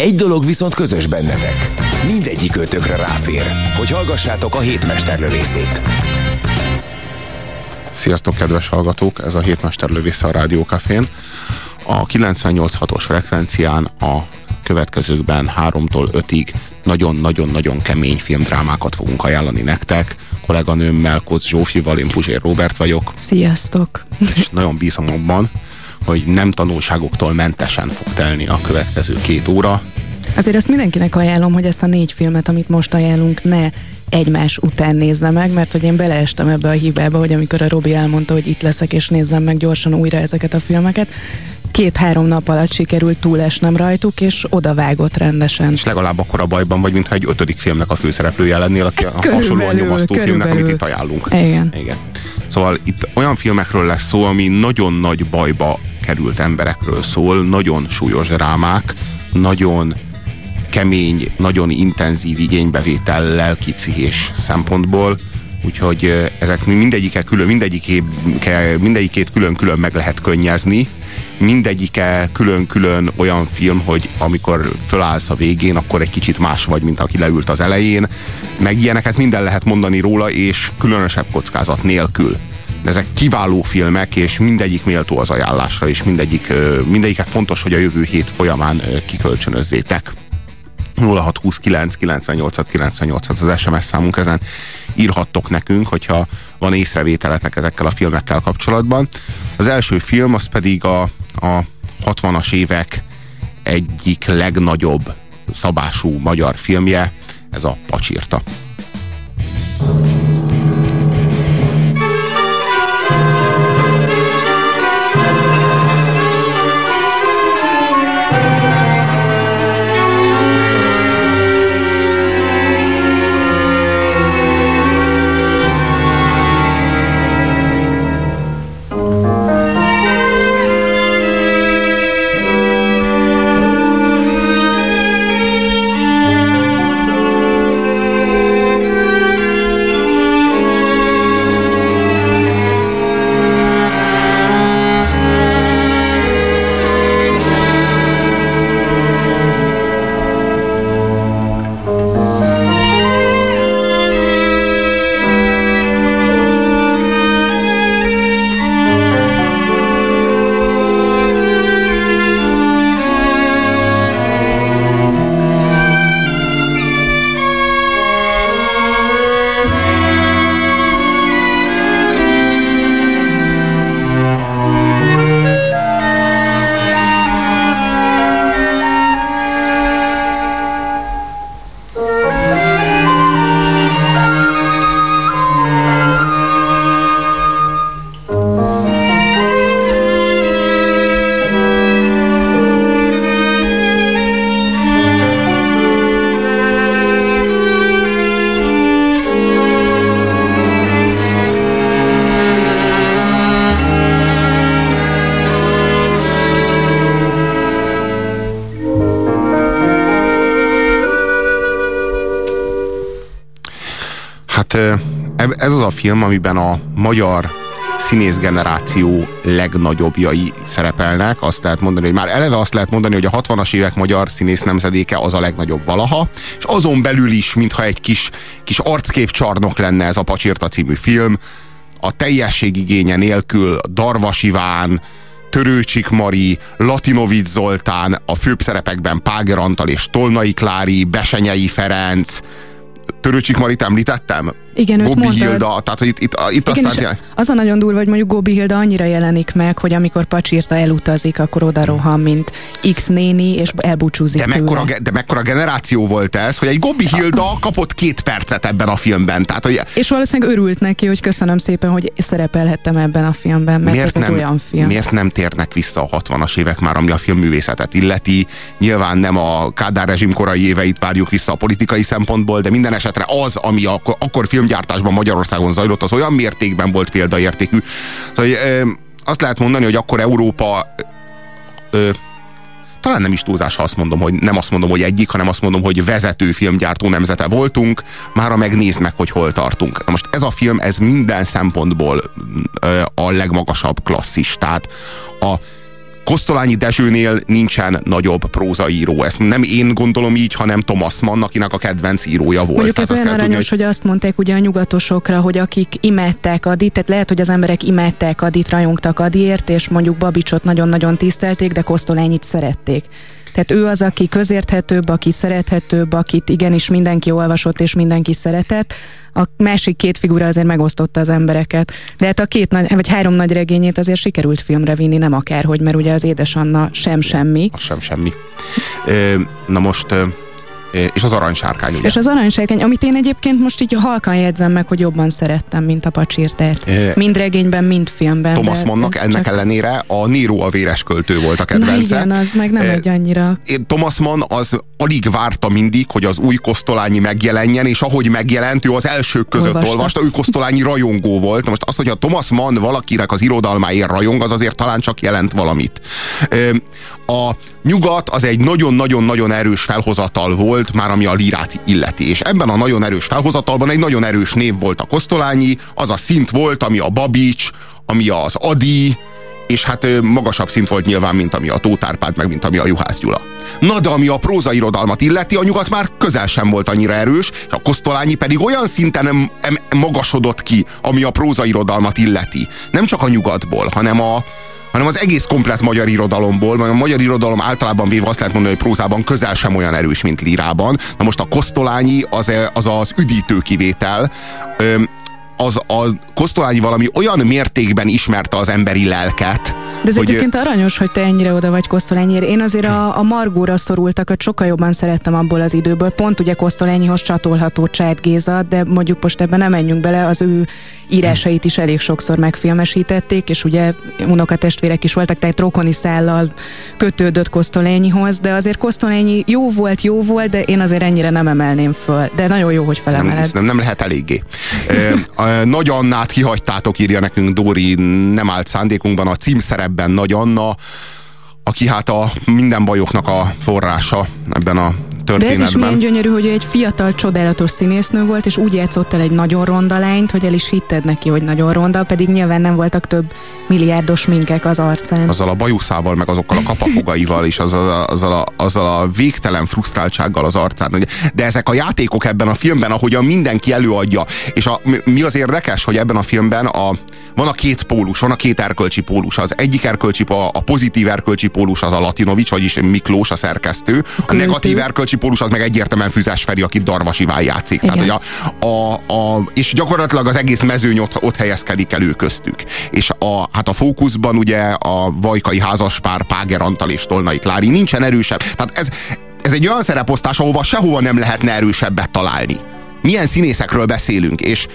Egy dolog viszont közös bennetek. Mindegyik ötökre ráfér, hogy hallgassátok a hétmesterlövészét. Sziasztok, kedves hallgatók! Ez a hétmesterlövésze a Rádiókafén. A 98.6-os frekvencián a következőkben 3-tól 5-ig nagyon-nagyon-nagyon kemény filmdrámákat fogunk ajánlani nektek. Kolléganőmmel, Kocz Zsófival, én Puzsér Robert vagyok. Sziasztok! És nagyon bízom abban, hogy nem tanulságoktól mentesen fog telni a következő két óra. Azért ezt mindenkinek ajánlom, hogy ezt a négy filmet, amit most ajánlunk, ne egymás után nézze meg, mert hogy én beleestem ebbe a hibába, hogy amikor a Robi elmondta, hogy itt leszek és nézzem meg gyorsan újra ezeket a filmeket, két-három nap alatt sikerült túlesnem rajtuk, és oda vágott rendesen. És legalább akkor a bajban vagy, mintha egy ötödik filmnek a főszereplője lennél, aki a hasonlóan nyomasztó filmnek, amit itt ajánlunk. Igen. Igen. Szóval itt olyan filmekről lesz szó, ami nagyon nagy bajba került emberekről szól, nagyon súlyos drámák, nagyon kemény, nagyon intenzív igénybevétel lelki-pszichés szempontból, úgyhogy ezek mindegyike külön, mindegyike, mindegyikét külön-külön meg lehet könnyezni, mindegyike külön-külön olyan film, hogy amikor fölállsz a végén, akkor egy kicsit más vagy, mint aki leült az elején, meg ilyeneket minden lehet mondani róla, és különösebb kockázat nélkül. Ezek kiváló filmek, és mindegyik méltó az ajánlásra, és mindegyik, mindegyiket fontos, hogy a jövő hét folyamán kikölcsönözzétek. 0629 98 98 az SMS számunk ezen írhattok nekünk, hogyha van észrevételetek ezekkel a filmekkel kapcsolatban. Az első film az pedig a, a 60-as évek egyik legnagyobb szabású magyar filmje, ez a Pacsirta. Film, amiben a magyar színész generáció legnagyobbjai szerepelnek. Azt lehet mondani, hogy már eleve azt lehet mondani, hogy a 60-as évek magyar színész nemzedéke az a legnagyobb valaha, és azon belül is, mintha egy kis, kis arcképcsarnok lenne ez a Pacsirta című film, a teljességigénye nélkül Darvas Iván, Törőcsik Mari, Latinovic Zoltán, a főbb szerepekben Páger Antal és Tolnai Klári, Besenyei Ferenc, Törőcsik Marit említettem, Igen, őt Gobi mondtad. Hilda, tehát hogy itt, itt, itt Igen, aztán... az a nagyon durva, hogy mondjuk Gobi Hilda annyira jelenik meg, hogy amikor Pacsirta elutazik, akkor oda rohan, mint X néni, és elbúcsúzik De mekkora, tőle. de mekkora generáció volt ez, hogy egy Gobi Hilda kapott két percet ebben a filmben. Tehát, hogy És valószínűleg örült neki, hogy köszönöm szépen, hogy szerepelhettem ebben a filmben, mert ez egy olyan film. miért nem térnek vissza a 60-as évek már, ami a filmművészetet illeti? Nyilván nem a Kádár rezsim korai éveit várjuk vissza a politikai szempontból, de minden esetre az, ami akkor, akkor filmgyártásban Magyarországon zajlott, az olyan mértékben volt példaértékű. Szóval, ö, azt lehet mondani, hogy akkor Európa ö, talán nem is túlzás, ha azt mondom, hogy nem azt mondom, hogy egyik, hanem azt mondom, hogy vezető filmgyártó nemzete voltunk, mára megnézd meg, hogy hol tartunk. Na most ez a film, ez minden szempontból ö, a legmagasabb klasszis. Tehát a Kosztolányi Dezsőnél nincsen nagyobb prózaíró. Ezt nem én gondolom így, hanem Thomas Mann, akinek a kedvenc írója volt. Mondjuk ez olyan aranyos, tudni, hogy... hogy azt mondták ugye a nyugatosokra, hogy akik imádták Adit, tehát lehet, hogy az emberek imádták Adit, rajongtak Adiért, és mondjuk Babicsot nagyon-nagyon tisztelték, de Kosztolányit szerették. Tehát ő az, aki közérthetőbb, aki szerethetőbb, akit igenis mindenki olvasott és mindenki szeretett. A másik két figura azért megosztotta az embereket. De hát a két nagy, vagy három nagy regényét azért sikerült filmre vinni, nem akárhogy, mert ugye az Édes Anna sem semmi. Az sem semmi. Na most, és az aranysárkány, ugye? És az aranysárkány, amit én egyébként most így halkan jegyzem meg, hogy jobban szerettem, mint a pacsirtát. Eh, Mind regényben, mind filmben. Thomas Mannnak ennek csak... ellenére a Nero a véres költő volt a Na kedvence. igen, az meg nem egy annyira... Thomas Mann az alig várta mindig, hogy az új Kosztolányi megjelenjen, és ahogy megjelent, ő az elsők között Olvasta. olvasta, ő Kosztolányi rajongó volt. Na Most az, hogy a Thomas Mann valakinek az irodalmáért rajong, az azért talán csak jelent valamit. A nyugat az egy nagyon-nagyon-nagyon erős felhozatal volt, már ami a lírát illeti. És ebben a nagyon erős felhozatalban egy nagyon erős név volt a Kosztolányi, az a szint volt, ami a Babics, ami az Adi, és hát magasabb szint volt nyilván, mint ami a Tóth Árpád, meg mint ami a Juhász Gyula. Na de ami a prózairodalmat illeti, a nyugat már közel sem volt annyira erős, és a Kosztolányi pedig olyan szinten em, em, magasodott ki, ami a prózairodalmat illeti. Nem csak a nyugatból, hanem a, hanem az egész komplet magyar irodalomból, mert a magyar irodalom általában véve azt lehet mondani, hogy prózában közel sem olyan erős, mint lírában. Na most a Kosztolányi az az, az üdítő kivétel, Öm, az a Kosztolányi valami olyan mértékben ismerte az emberi lelket, De ez hogy- egyébként aranyos, hogy te ennyire oda vagy Kosztolányért. Én azért a, a Margóra szorultakat sokkal jobban szerettem abból az időből. Pont ugye Kosztolányihoz csatolható Csát Géza, de mondjuk most ebben nem menjünk bele, az ő írásait is elég sokszor megfilmesítették, és ugye unokatestvérek is voltak, tehát rokoni szállal kötődött Kosztolányihoz, de azért Kosztolányi jó volt, jó volt, de én azért ennyire nem emelném föl. De nagyon jó, hogy nem, felemeled. nem, nem lehet eléggé. Nagy Annát kihagytátok, írja nekünk Dóri, nem állt szándékunkban a címszerepben Nagy Anna, aki hát a minden bajoknak a forrása ebben a De ez is történetben. milyen gyönyörű, hogy ő egy fiatal, csodálatos színésznő volt, és úgy játszott el egy nagyon ronda lányt, hogy el is hitted neki, hogy nagyon ronda, pedig nyilván nem voltak több milliárdos minkek az arcán. azzal a bajuszával, meg azokkal a kapafogaival, és azzal a, azzal, a, azzal a végtelen frusztráltsággal az arcán. De ezek a játékok ebben a filmben, ahogyan mindenki előadja, és a, mi- az érdekes, hogy ebben a filmben a, van a két pólus, van a két erkölcsi pólus. Az egyik erkölcsi, a, a pozitív erkölcsi pólus az a Latinovics, vagyis Miklós, a szerkesztő. A negatív erkölcsi pólus az meg egyértelműen Füzes Feri, akit Darvas Iván játszik. Tehát, Igen. hogy a, a, a, és gyakorlatilag az egész mezőny ott, ott helyezkedik elő köztük. És a, hát a fókuszban ugye a vajkai házaspár Páger Antal és Tolnai Klári nincsen erősebb. Tehát ez, ez egy olyan szereposztás, ahova sehova nem lehetne erősebbet találni. Milyen színészekről beszélünk, és,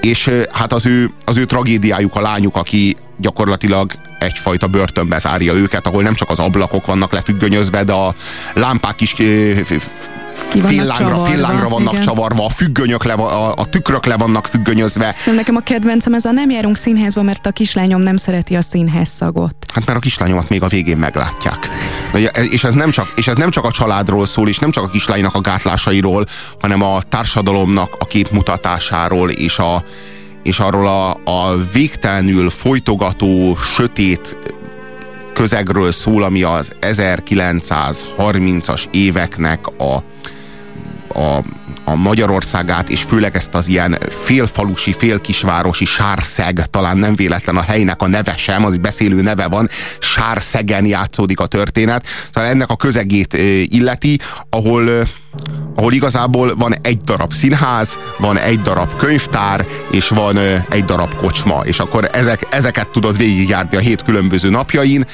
és hát az ő, az ő tragédiájuk a lányuk, aki gyakorlatilag egyfajta börtönbe zárja őket, ahol nem csak az ablakok vannak lefüggönyözve, de a lámpák is ö, f- f- Ki vannak csavarva, igen. a függönyök le, a, a tükrök le vannak függönyözve. Nekem a kedvencem ez a nem járunk színházba, mert a kislányom nem szereti a színház szagot. Hát mert a kislányomat még a végén meglátják. Ugye, És ez, nem csak, és ez nem csak a családról szól, és nem csak a kislánynak a gátlásairól, hanem a társadalomnak a képmutatásáról, és, a, és arról a, a végtelenül folytogató, sötét közegről szól, ami az 1930-as éveknek a, a a Magyarországát, és főleg ezt az ilyen félfalusi, félkisvárosi Sárszeg, talán nem véletlen a helynek a neve sem, az beszélő neve van, Sárszegen játszódik a történet, tehát ennek a közegét illeti, ahol ahol igazából van egy darab színház, van egy darab könyvtár, és van egy darab kocsma, és akkor ezek, ezeket tudod végigjárni a hét különböző napjain,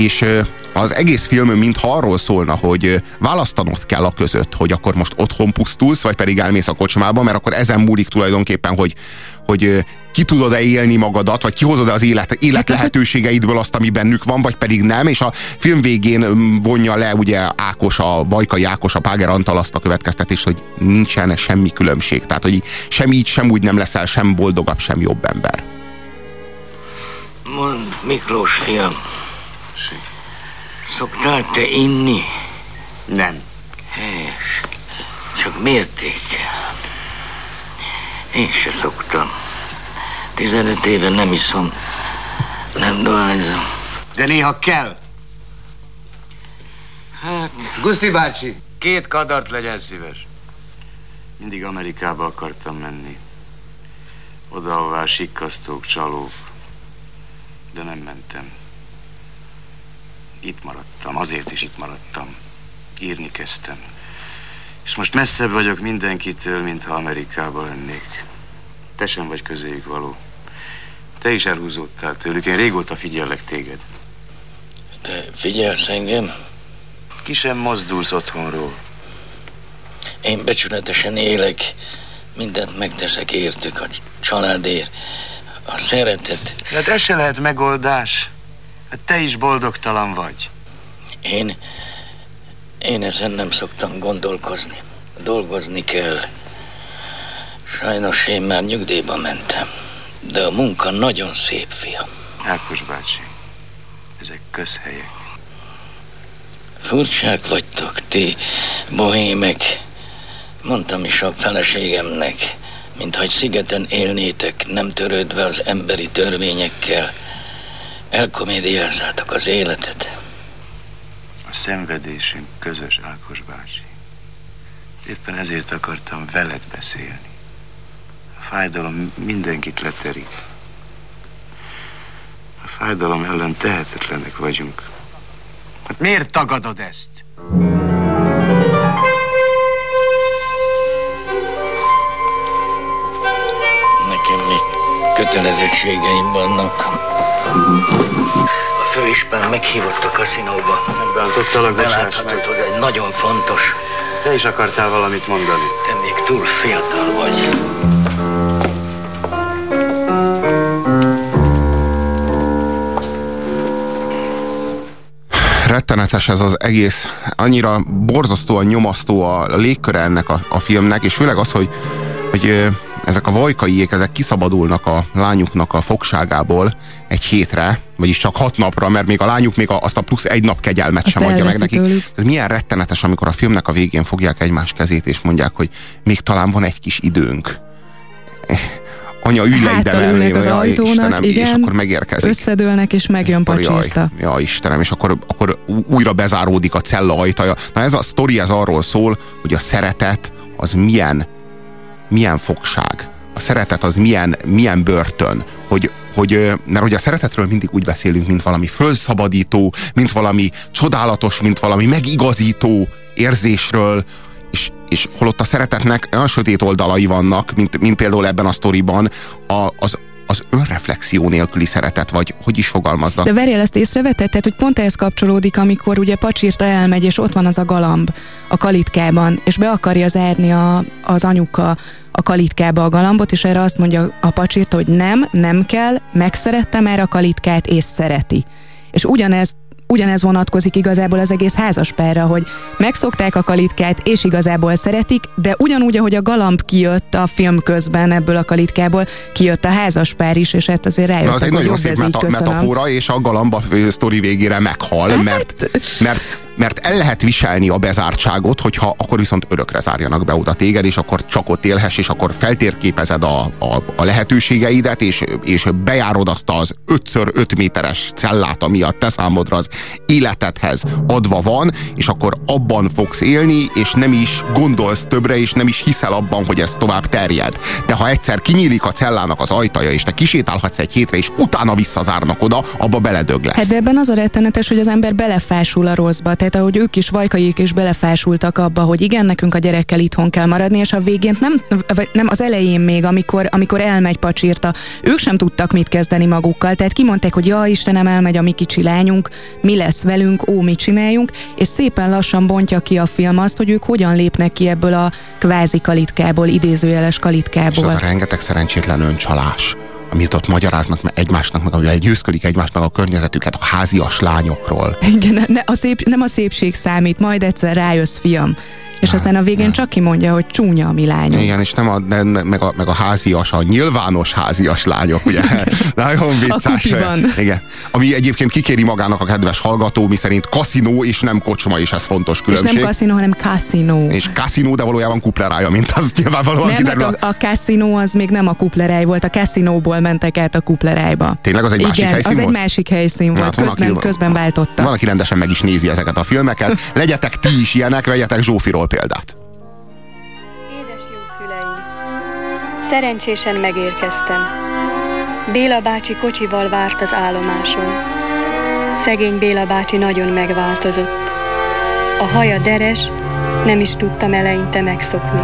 és az egész film mintha arról szólna, hogy választanod kell a között, hogy akkor most otthon pusztulsz, vagy pedig elmész a kocsmába, mert akkor ezen múlik tulajdonképpen, hogy, hogy ki tudod-e élni magadat, vagy kihozod-e az élet, élet lehetőségeidből azt, ami bennük van, vagy pedig nem, és a film végén vonja le ugye Ákos, a Vajkai Ákos, a Páger Antal azt a következtetést, hogy nincsen semmi különbség. Tehát, hogy sem így, sem úgy nem leszel sem boldogabb, sem jobb ember. Mond, Miklós fiam, Szoktál te inni? Nem. Helyes. Csak mértékkel. Én se szoktam. Tizenöt éve nem iszom. Nem dohányzom. De néha kell. Hát... Guszti bácsi, két kadart legyen szíves. Mindig Amerikába akartam menni. Oda, ahová sikkasztók, csalók. De nem mentem. Itt maradtam, azért is itt maradtam. Írni kezdtem. És most messzebb vagyok mindenkitől, mintha Amerikában lennék. Te sem vagy közéjük való. Te is elhúzódtál tőlük, én régóta figyellek téged. Te figyelsz engem? Ki sem mozdulsz otthonról. Én becsületesen élek, mindent megteszek értük, a családért, a szeretet. Hát ez se lehet megoldás. Te is boldogtalan vagy. Én... Én ezen nem szoktam gondolkozni. Dolgozni kell. Sajnos én már nyugdíjba mentem. De a munka nagyon szép, fiam. Ákos bácsi, ezek közhelyek. Furcsák vagytok, ti bohémek. Mondtam is a feleségemnek, mintha egy szigeten élnétek, nem törődve az emberi törvényekkel. Elkomédiázzátok az életet. A szenvedésünk közös, Ákos bácsi. Éppen ezért akartam veled beszélni. A fájdalom mindenkit leterít. A fájdalom ellen tehetetlenek vagyunk. Hát miért tagadod ezt? Nekem még kötelezettségeim vannak. A főispán meghívott a kaszinóba. Megbántottalak. Beláthatod, hogy egy nagyon fontos. Te is akartál valamit mondani. Te még túl fiatal vagy. rettenetes ez az egész, annyira borzasztóan nyomasztó a légköre ennek a, a filmnek, és főleg az, hogy, hogy ezek a vajkaiék, ezek kiszabadulnak a lányuknak a fogságából egy hétre, vagyis csak hat napra, mert még a lányuk még azt a plusz egy nap kegyelmet Azt sem adja meg nekik. tőlük. Ez milyen rettenetes, amikor a filmnek a végén fogják egymás kezét, és mondják, hogy még talán van egy kis időnk. Anya, ülj le ide, ülnek az ajtónak, Istenem, és igen, akkor megérkezik. Összedőlnek, és megjön Akkor pacsírta. Jaj, Istenem, és akkor, akkor újra bezáródik a cella ajtaja. Na ez a sztori, ez arról szól, hogy a szeretet az milyen, milyen fogság. A szeretet az milyen, milyen börtön. Hogy, hogy, mert hogy a szeretetről mindig úgy beszélünk, mint valami fölszabadító, mint valami csodálatos, mint valami megigazító érzésről, és, és holott a szeretetnek olyan sötét oldalai vannak, mint, mint például ebben a sztoriban, a, az, az önreflexió nélküli szeretet, vagy hogy is fogalmazza. De Verjel ezt észrevetted? Tehát, hogy pont ehhez kapcsolódik, amikor ugye pacsírta elmegy, és ott van az a galamb a kalitkában, és be akarja zárni a, az anyuka a kalitkába a galambot, és erre azt mondja a pacsírta, hogy nem, nem kell, megszerette már a kalitkát, és szereti. És ugyanez ugyanez vonatkozik igazából az egész házaspárra, hogy megszokták a kalitkát, és igazából szeretik, de ugyanúgy, ahogy a galamb kijött a film közben ebből a kalitkából, kijött a házaspár is, és hát azért rájöttek, Na, az egy nagyon szép meta- metafora, és a galamba sztori végére meghal, Hát- mert, mert mert el lehet viselni a bezártságot, hogyha akkor viszont örökre zárjanak be oda téged, és akkor csak ott élhess, és akkor feltérképezed a, a, a lehetőségeidet, és, és bejárod azt az 5x5 méteres cellát, ami a te számodra az életedhez adva van, és akkor abban fogsz élni, és nem is gondolsz többre, és nem is hiszel abban, hogy ez tovább terjed. De ha egyszer kinyílik a cellának az ajtaja, és te kisétálhatsz egy hétre, és utána visszazárnak oda, abba beledög lesz. Hát de ebben az a rettenetes, hogy az ember belefásul a rosszba. Tehát ahogy ők is, vajkaik is belefásultak abba, hogy igen, nekünk a gyerekkel itthon kell maradni, és a végén nem, nem az elején még, amikor, amikor elmegy pacsírta, ők sem tudtak mit kezdeni magukkal. Tehát kimondták, hogy ja, Istenem, elmegy a mi kicsi lányunk, mi lesz velünk, ó, mit csináljunk, és szépen lassan bontja ki a film azt, hogy ők hogyan lépnek ki ebből a kvázi kalitkából, idézőjeles kalitkából. És az a rengeteg szerencsétlen öncsalás, amit ott magyaráznak egymásnak, meg amivel győzködik egymásnak a környezetüket, a házias lányokról. Igen, ne, a szép, nem a szépség számít, majd egyszer rájössz, fiam. És aztán a végén csak kimondja, hogy csúnya a mi lányunk. Igen, és nem a, nem, meg, a, meg a házias, a nyilvános házias lányok, ugye? Nagyon vicces. Igen. Ami egyébként kikéri magának a kedves hallgató, mi szerint kaszinó és nem kocsma, és ez fontos különbség. És nem kaszinó, hanem kaszinó. És kaszinó, de valójában kuplerája, mint az nyilvánvalóan nem, kiderül. A, a kaszinó az még nem a kupleráj volt, a kaszinóból mentek át a kuplerájba. Tényleg az egy Igen, másik helyszín az volt? egy másik helyszín volt, Hát, közben, aki, közben váltotta. Van, aki rendesen meg is nézi ezeket a filmeket. Legyetek ti is ilyenek, vegyetek Zsófiról példát. Édes jó szüleim, szerencsésen megérkeztem. Béla bácsi kocsival várt az állomáson. Szegény Béla bácsi nagyon megváltozott. A haja deres, nem is tudtam eleinte megszokni.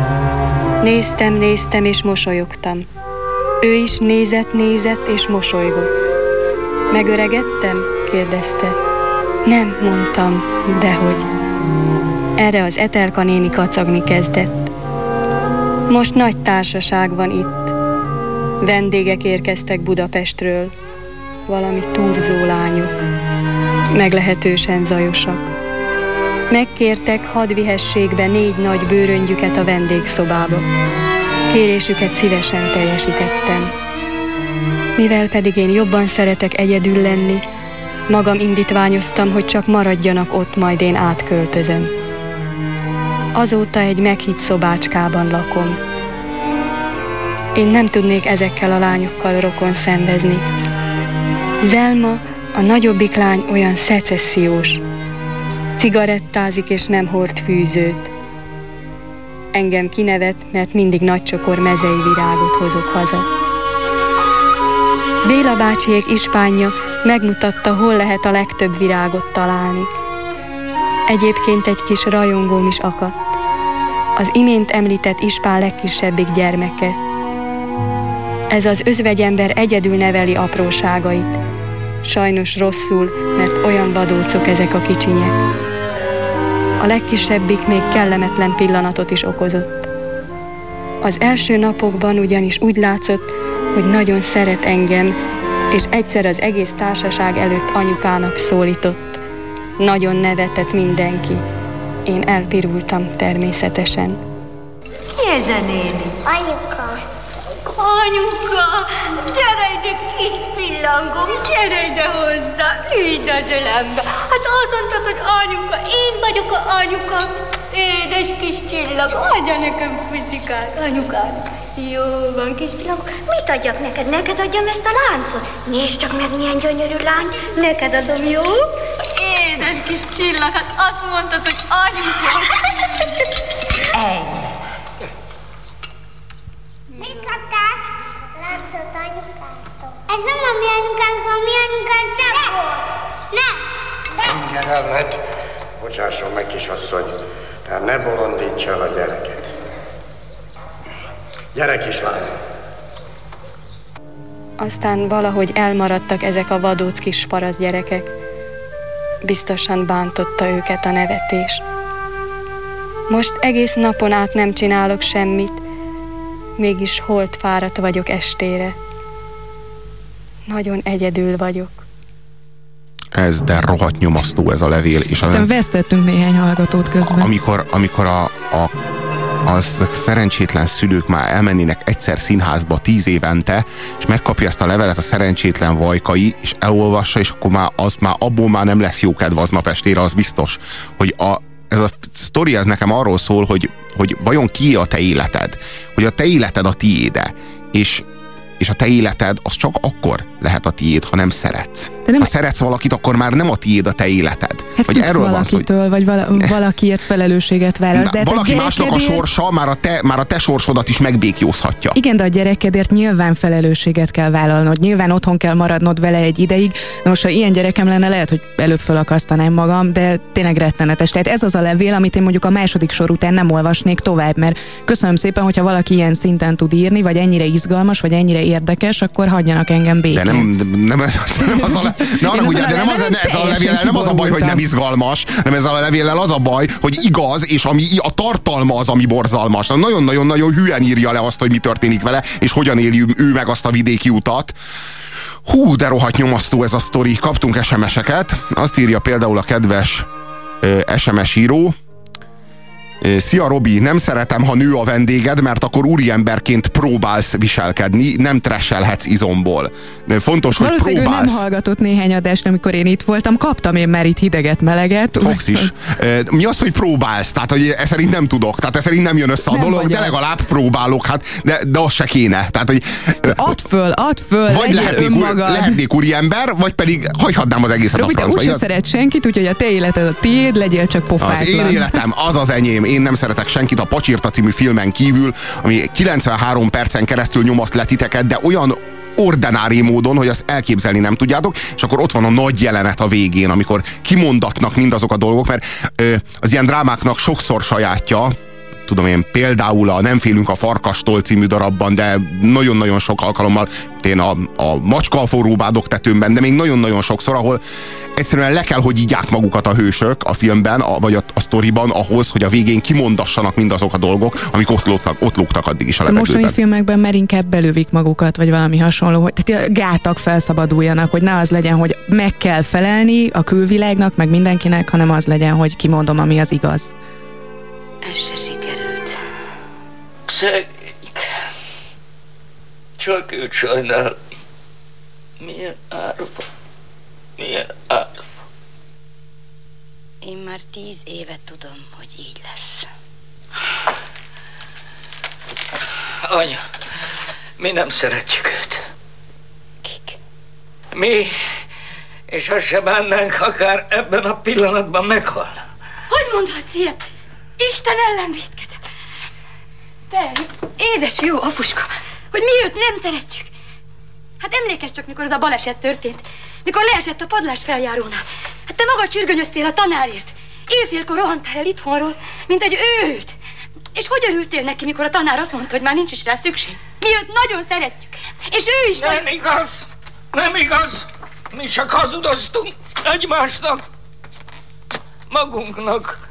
Néztem, néztem és mosolyogtam. Ő is nézett, nézett és mosolygott. Megöregettem? kérdezte. Nem, mondtam, dehogy. Erre az Etelka néni kacagni kezdett. Most nagy társaság van itt. Vendégek érkeztek Budapestről. Valami turzó lányok. Meglehetősen zajosak. Megkértek, hadd vihessék be négy nagy bőröngyüket a vendégszobába. Kérésüket szívesen teljesítettem. Mivel pedig én jobban szeretek egyedül lenni, magam indítványoztam, hogy csak maradjanak ott, majd én átköltözöm. Azóta egy meghitt szobácskában lakom. Én nem tudnék ezekkel a lányokkal rokon szenvezni. Zelma, a nagyobbik lány olyan szecessziós. Cigarettázik és nem hord fűzőt. Engem kinevet, mert mindig nagy csokor mezei virágot hozok haza. Béla bácsiék ispánja megmutatta, hol lehet a legtöbb virágot találni. Egyébként egy kis rajongóm is akadt. Az imént említett ispán legkisebbik gyermeke. Ez az özvegyember egyedül neveli apróságait. Sajnos rosszul, mert olyan vadócok ezek a kicsinyek. A legkisebbik még kellemetlen pillanatot is okozott. Az első napokban ugyanis úgy látszott, hogy nagyon szeret engem, és egyszer az egész társaság előtt anyukának szólított. Nagyon nevetett mindenki. Én elpirultam természetesen. Ki ez a néni? Anyuka, Anyuka, gyere ide kis pillangom, gyere ide hozzá, ülj az ölembe. Hát azt mondtad, hogy anyuka, én vagyok a anyuka. Édes kis csillag, adja nekem puszikát, anyukám. Jó van, kis pillangom. mit adjak neked? Neked adjam ezt a láncot? Nézd csak meg, milyen gyönyörű lány. Neked adom, jó? Édes kis csillag, hát azt mondtad, hogy anyuka. Ennyi. Mit kaptál? Láncot anyukától. Ez nem a mi anyukánk, a mi anyukánk Szabó. Nem. Nem. Kérelmet, bocsásson meg, kisasszony, de ne bolondítsa el a gyereket. Gyere, kislány! Aztán valahogy elmaradtak ezek a vadóc kis parasz gyerekek. Biztosan bántotta őket a nevetés. Most egész napon át nem csinálok semmit, mégis holt fáradt vagyok estére. Nagyon egyedül vagyok. Ez, de rohadt nyomasztó ez a levél. És Aztán vesztettünk néhány hallgatót közben. Amikor, amikor a, a az szerencsétlen szülők már elmennének egyszer színházba tíz évente, és megkapja ezt a levelet a szerencsétlen vajkai, és elolvassa, és akkor már, az már abból már nem lesz jó kedv aznap estére, az biztos. Hogy a, ez a sztori ez nekem arról szól, hogy, hogy vajon ki a te életed? Hogy a te életed a tiéde. És és a te életed az csak akkor lehet a tiéd, ha nem szeretsz. De nem... Ha szeretsz valakit, akkor már nem a tiéd a te életed. Hát vagy erről valakitől, van, hogy... vagy vala, valakiért felelősséget vállalsz. De hát valaki a másnak a sorsa már a, te, már a te sorsodat is megbékjózhatja. Igen, de a gyerekedért nyilván felelősséget kell vállalnod. Nyilván otthon kell maradnod vele egy ideig. Na most, ha ilyen gyerekem lenne, lehet, hogy előbb felakasztanám magam, de tényleg rettenetes. Tehát ez az a levél, amit én mondjuk a második sor után nem olvasnék tovább, mert köszönöm szépen, hogyha valaki ilyen szinten tud írni, vagy ennyire izgalmas, vagy ennyire érdekes, akkor hagyjanak engem békén. De nem, nem, nem az a, ne arra, ugye, de nem az, ez a levél, nem az a baj, hogy nem izgalmas, nem ez a levéllel az a baj, hogy igaz, és ami a tartalma az, ami borzalmas. Nagyon-nagyon-nagyon hülyen írja le azt, hogy mi történik vele, és hogyan éli ő meg azt a vidéki utat. Hú, de rohadt nyomasztó ez a sztori. Kaptunk SMS-eket. Azt írja például a kedves SMS író, Szia Robi, nem szeretem, ha nő a vendéged, mert akkor úriemberként próbálsz viselkedni, nem tresselhetsz izomból. Fontos, hogy próbálsz. nem hallgatott néhány adást, amikor én itt voltam, kaptam én már itt hideget, meleget. Fogsz is. Mi az, hogy próbálsz? Tehát, hogy ez szerint nem tudok. Tehát ez szerint nem jön össze a nem dolog, de legalább az. próbálok. Hát, de, de az se kéne. Tehát, hogy, add föl, add föl, vagy lehetnék, önmagad. lehetnék úriember, vagy pedig hagyhatnám az egészet Robi, a francba. Úgyse szeret senkit, úgyhogy a te életed a tiéd, legyél csak pofátlan. Az én életem, az az enyém én nem szeretek senkit a Pacsirta című filmen kívül, ami 93 percen keresztül nyomaszt le titeket, de olyan ordinári módon, hogy azt elképzelni nem tudjátok, és akkor ott van a nagy jelenet a végén, amikor kimondatnak mindazok a dolgok, mert ö, az ilyen drámáknak sokszor sajátja, tudom én, például a Nem félünk a farkastól című darabban, de nagyon-nagyon sok alkalommal, én a, a macska a forró tetőmben, de még nagyon-nagyon sokszor, ahol egyszerűen le kell, hogy ígyák magukat a hősök a filmben, a, vagy a, a sztoriban ahhoz, hogy a végén kimondassanak mindazok a dolgok, amik ott lógtak, ott lógtak addig is a levegőben. Mostani filmekben már inkább belővik magukat, vagy valami hasonló, hogy tehát a gátak felszabaduljanak, hogy ne az legyen, hogy meg kell felelni a külvilágnak, meg mindenkinek, hanem az legyen, hogy kimondom, ami az igaz. Ez se sikerült. Szegény. Csak őt sajnál. Milyen árva. Milyen árva. Én már tíz éve tudom, hogy így lesz. Anya, mi nem szeretjük őt. Kik? Mi, és azt se bánnánk, akár ebben a pillanatban meghalna. Hogy mondhatsz ilyet? Isten ellen védkezek. Te, édes jó apuska, hogy mi őt nem szeretjük. Hát emlékezz csak, mikor az a baleset történt. Mikor leesett a padlás feljárónál. Hát te magad sürgönyöztél a tanárért. Éjfélkor rohantál el itthonról, mint egy őrült. És hogy örültél neki, mikor a tanár azt mondta, hogy már nincs is rá szükség? Mi őt nagyon szeretjük. És ő is... Nem igaz! Nem igaz! Mi csak hazudoztunk egymásnak, magunknak.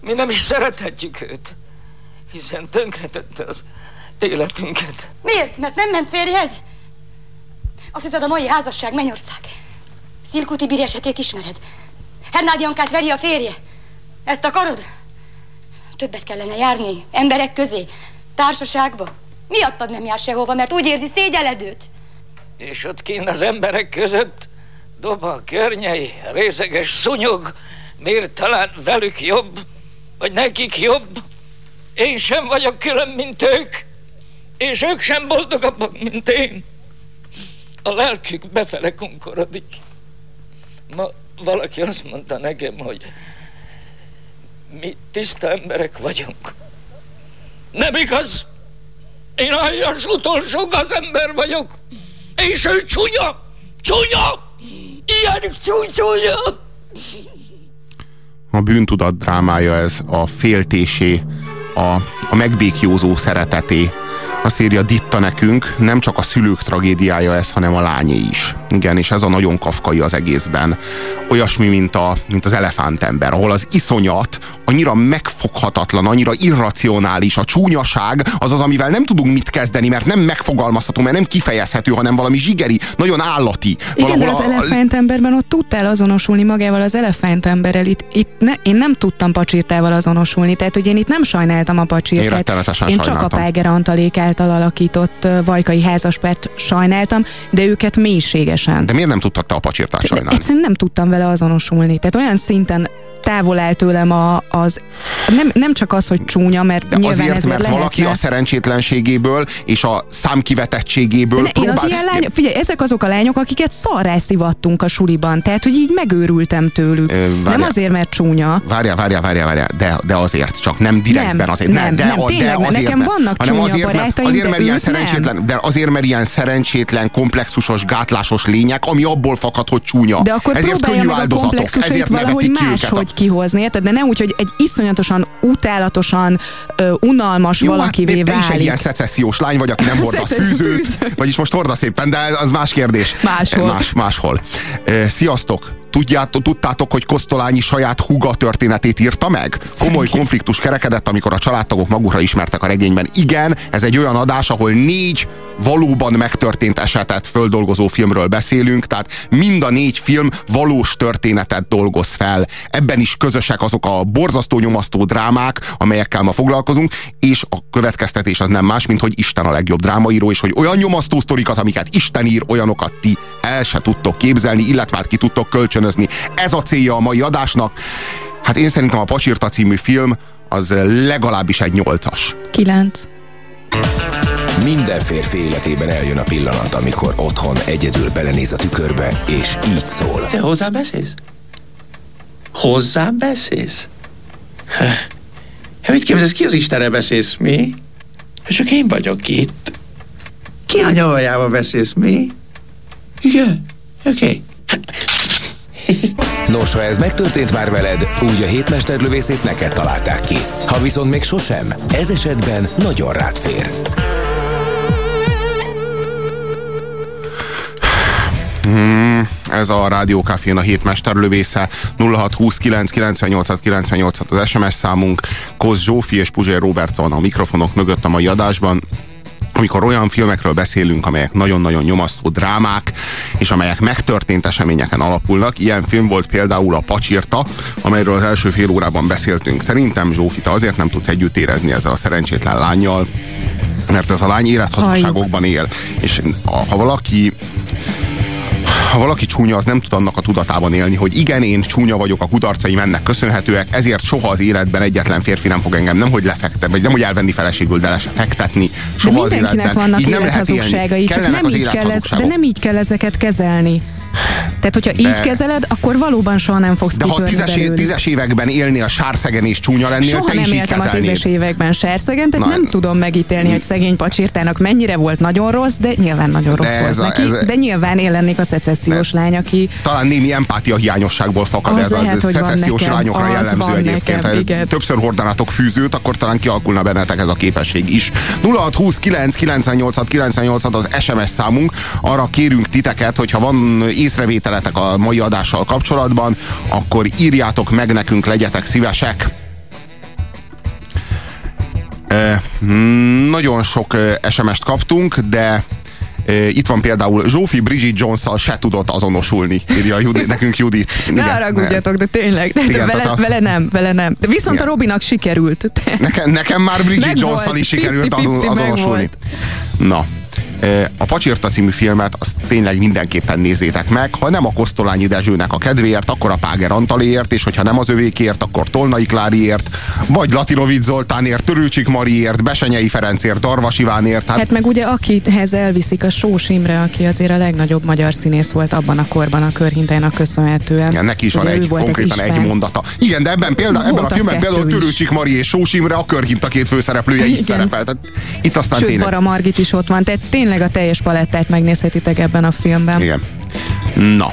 Mi nem is szerethetjük őt, hiszen tönkretette az életünket. Miért? Mert nem ment férjhez? Azt hiszed, a mai házasság mennyország. Szilkuti bír esetét ismered. Hernádi Jankát veri a férje. Ezt akarod? Többet kellene járni, emberek közé, társaságba. Miattad nem jár sehova, mert úgy érzi szégyeled őt. És ott kint az emberek között doba környei, részeges szúnyog, miért talán velük jobb, vagy nekik jobb. Én sem vagyok külön, mint ők, és ők sem boldogabbak, mint én. A lelkük befele kunkorodik. Ma valaki azt mondta nekem, hogy mi tiszta emberek vagyunk. Nem igaz! Én aljas utolsó ember vagyok, és ő csúnya, csúnya, ilyen csúnya. A bűntudat drámája ez a féltésé, a, a megbékjózó szereteté, Azt írja Ditta nekünk, nem csak a szülők tragédiája ez, hanem a lányé is. Igen, és ez a nagyon kafkai az egészben. Olyasmi, mint, a, mint az elefántember, ahol az iszonyat annyira megfoghatatlan, annyira irracionális, a csúnyaság az az, amivel nem tudunk mit kezdeni, mert nem megfogalmazható, mert nem kifejezhető, hanem valami zsigeri, nagyon állati. Igen, de az a... elefántemberben ott tudtál azonosulni magával az elefántemberrel. Itt, itt ne, én nem tudtam pacsirtával azonosulni, tehát hogy én itt nem sajnáltam a pacsirtát. Én, én csak a Páger Antalék által alakított Vajkai házaspert sajnáltam, de őket mélységesen. De miért nem tudtad te a pacsirtát sajnálni? Egyszerűen nem tudtam vele azonosulni. Tehát olyan szinten távol áll tőlem a, az, nem, nem csak az, hogy csúnya, mert De nyilván azért, mert lehetne. valaki a szerencsétlenségéből és a számkivetettségéből De én az ilyen lány, figyelj, ezek azok a lányok, akiket szarrá szivattunk a suliban, tehát, hogy így megőrültem tőlük. Ö, nem azért, mert csúnya. Várja, várja, várja, várja, de, de azért, csak nem direktben nem, azért. Nem, de, nem, de, tényleg, de azért, nekem vannak hanem azért, mert, azért, mert ilyen szerencsétlen, nem. de azért, mert ilyen szerencsétlen, komplexusos, gátlásos lények, ami abból fakad, hogy csúnya. De akkor ezért könnyű áldozatok, ezért valahogy máshogy kihozni, érted? De nem úgy, hogy egy iszonyatosan, utálatosan, uh, unalmas Jó, valakivé hát, te válik. is egy ilyen szecessziós lány vagy, aki nem hordasz fűzőt, vagyis most hordasz éppen, de az más kérdés. Máshol. Más, máshol. Sziasztok! Tudjátok, tudtátok, hogy Kosztolányi saját húga történetét írta meg? Komoly konfliktus kerekedett, amikor a családtagok magukra ismertek a regényben. Igen, ez egy olyan adás, ahol négy valóban megtörtént esetet földolgozó filmről beszélünk, tehát mind a négy film valós történetet dolgoz fel. Ebben is közösek azok a borzasztó nyomasztó drámák, amelyekkel ma foglalkozunk, és a következtetés az nem más, mint hogy Isten a legjobb drámaíró, és hogy olyan nyomasztó sztorikat, amiket Isten ír, olyanokat ti el se tudtok képzelni, illetve hát ki tudtok kölcsönözni. Ez a célja a mai adásnak. Hát én szerintem a Pacsirta című film az legalábbis egy nyolcas. Kilenc. Minden férfi életében eljön a pillanat, amikor otthon egyedül belenéz a tükörbe, és így szól. Te hozzám beszélsz? Hozzám beszélsz? Hát mit képzelsz, ki az Istenre beszélsz, mi? Csak én vagyok itt. Ki a nyavajába beszélsz, mi? Igen, oké. Okay. Nos, ha ez megtörtént már veled, úgy a hétmesterlövészét neked találták ki. Ha viszont még sosem, ez esetben nagyon rád fér. Hmm, ez a Rádió Cafén a hétmesterlövésze 0629 98 98 az SMS számunk. Koz Zsófi és Puzsér Robert van a mikrofonok mögött a mai adásban amikor olyan filmekről beszélünk, amelyek nagyon-nagyon nyomasztó drámák, és amelyek megtörtént eseményeken alapulnak. Ilyen film volt például a Pacsirta, amelyről az első fél órában beszéltünk. Szerintem Zsófi, te azért nem tudsz együtt érezni ezzel a szerencsétlen lányjal, mert ez a lány élethazugságokban él. És ha valaki ha valaki csúnya, az nem tud annak a tudatában élni, hogy igen, én csúnya vagyok, a kudarcaim ennek köszönhetőek, ezért soha az életben egyetlen férfi nem fog engem nem hogy lefektetni, vagy nem hogy elvenni feleségül, de fektetni. Soha de az életben. vannak élni. csak nem így kell ez, de nem így kell ezeket kezelni. Tehát, hogyha így de, kezeled, akkor valóban soha nem fogsz De ha tízes, tízes években élni a sárszegen és csúnya lennél, soha te nem is éltem a tízes években sárszegen, tehát Na, nem tudom megítélni, hogy szegény pacsirtának mennyire volt nagyon rossz, de nyilván nagyon rossz volt a, neki, ez, de nyilván én lennék a szecessziós lány, aki... Talán némi empátia hiányosságból fakad az ez lehet, a szecessziós lányokra jellemző egyébként. Nekem, igen. Többször hordanátok fűzőt, akkor talán kialakulna bennetek ez a képesség is. 0629 98 98 az SMS számunk, arra kérünk titeket, hogyha van észrevételetek a mai adással kapcsolatban, akkor írjátok meg nekünk, legyetek szívesek. E, nagyon sok SMS-t kaptunk, de itt van például Zsófi Bridget jones se tudott azonosulni, írja Judit, nekünk Judit. Ne haragudjatok, de tényleg. De Igen, vele, a... vele nem, vele nem. De viszont Igen. a Robinak sikerült. Nekem, nekem már Bridget jones is sikerült 50 -50 azonosulni. Na, a Pacsirta című filmet azt tényleg mindenképpen nézzétek meg. Ha nem a Kosztolányi Dezsőnek a kedvéért, akkor a Páger Antaléért, és hogyha nem az övékért, akkor Tolnai Kláriért, vagy Latinovic Zoltánért, Törőcsik Mariért, Besenyei Ferencért, Darvas Ivánért. Hát... hát meg ugye akihez elviszik a Sós Imre, aki azért a legnagyobb magyar színész volt abban a korban a körhintájának köszönhetően. Igen, neki is van egy, konkrétan egy mondata. Igen, de ebben, példa, ebben a filmben például Törőcsik Mari és Sós Imre a körhinta két főszereplője is szerepel. Tehát itt aztán Sőt, tényleg... Bara Margit is ott van, tehát tényleg a teljes palettát megnézhetitek ebben a filmben. Igen. Na,